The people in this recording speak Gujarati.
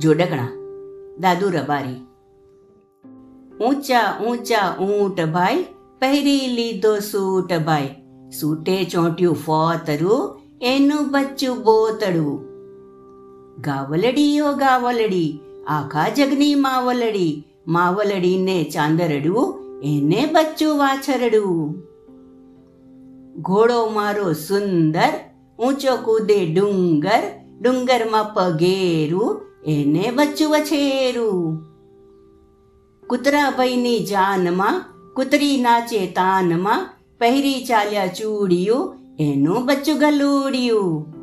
જોડકણા દાદુ રબારી. ઊંચા ઊંચા ઊંટ ભાઈ, પહેરી લીધો સૂટ ભાઈ. સૂટે ચોંટ્યું ફોતરું, એનું બચ્ચું બોતડું. ગાવલડીઓ ગાવલડી, આખા જગની માવલડી. માવલડીને ચાંદરડું, એને બચ્ચું વાછરડું. ઘોડો મારો સુંદર, ઊંચો કૂદે ડુંગર. ડુંગરમાં પગેરું એને બચ્ચું વછેરું. કૂતરાભાઈની જાનમાં કૂતરી નાચે તાનમાં પહેરી ચાલ્યા ચૂડિયું એનું બચ્ચું ગલુડિયું.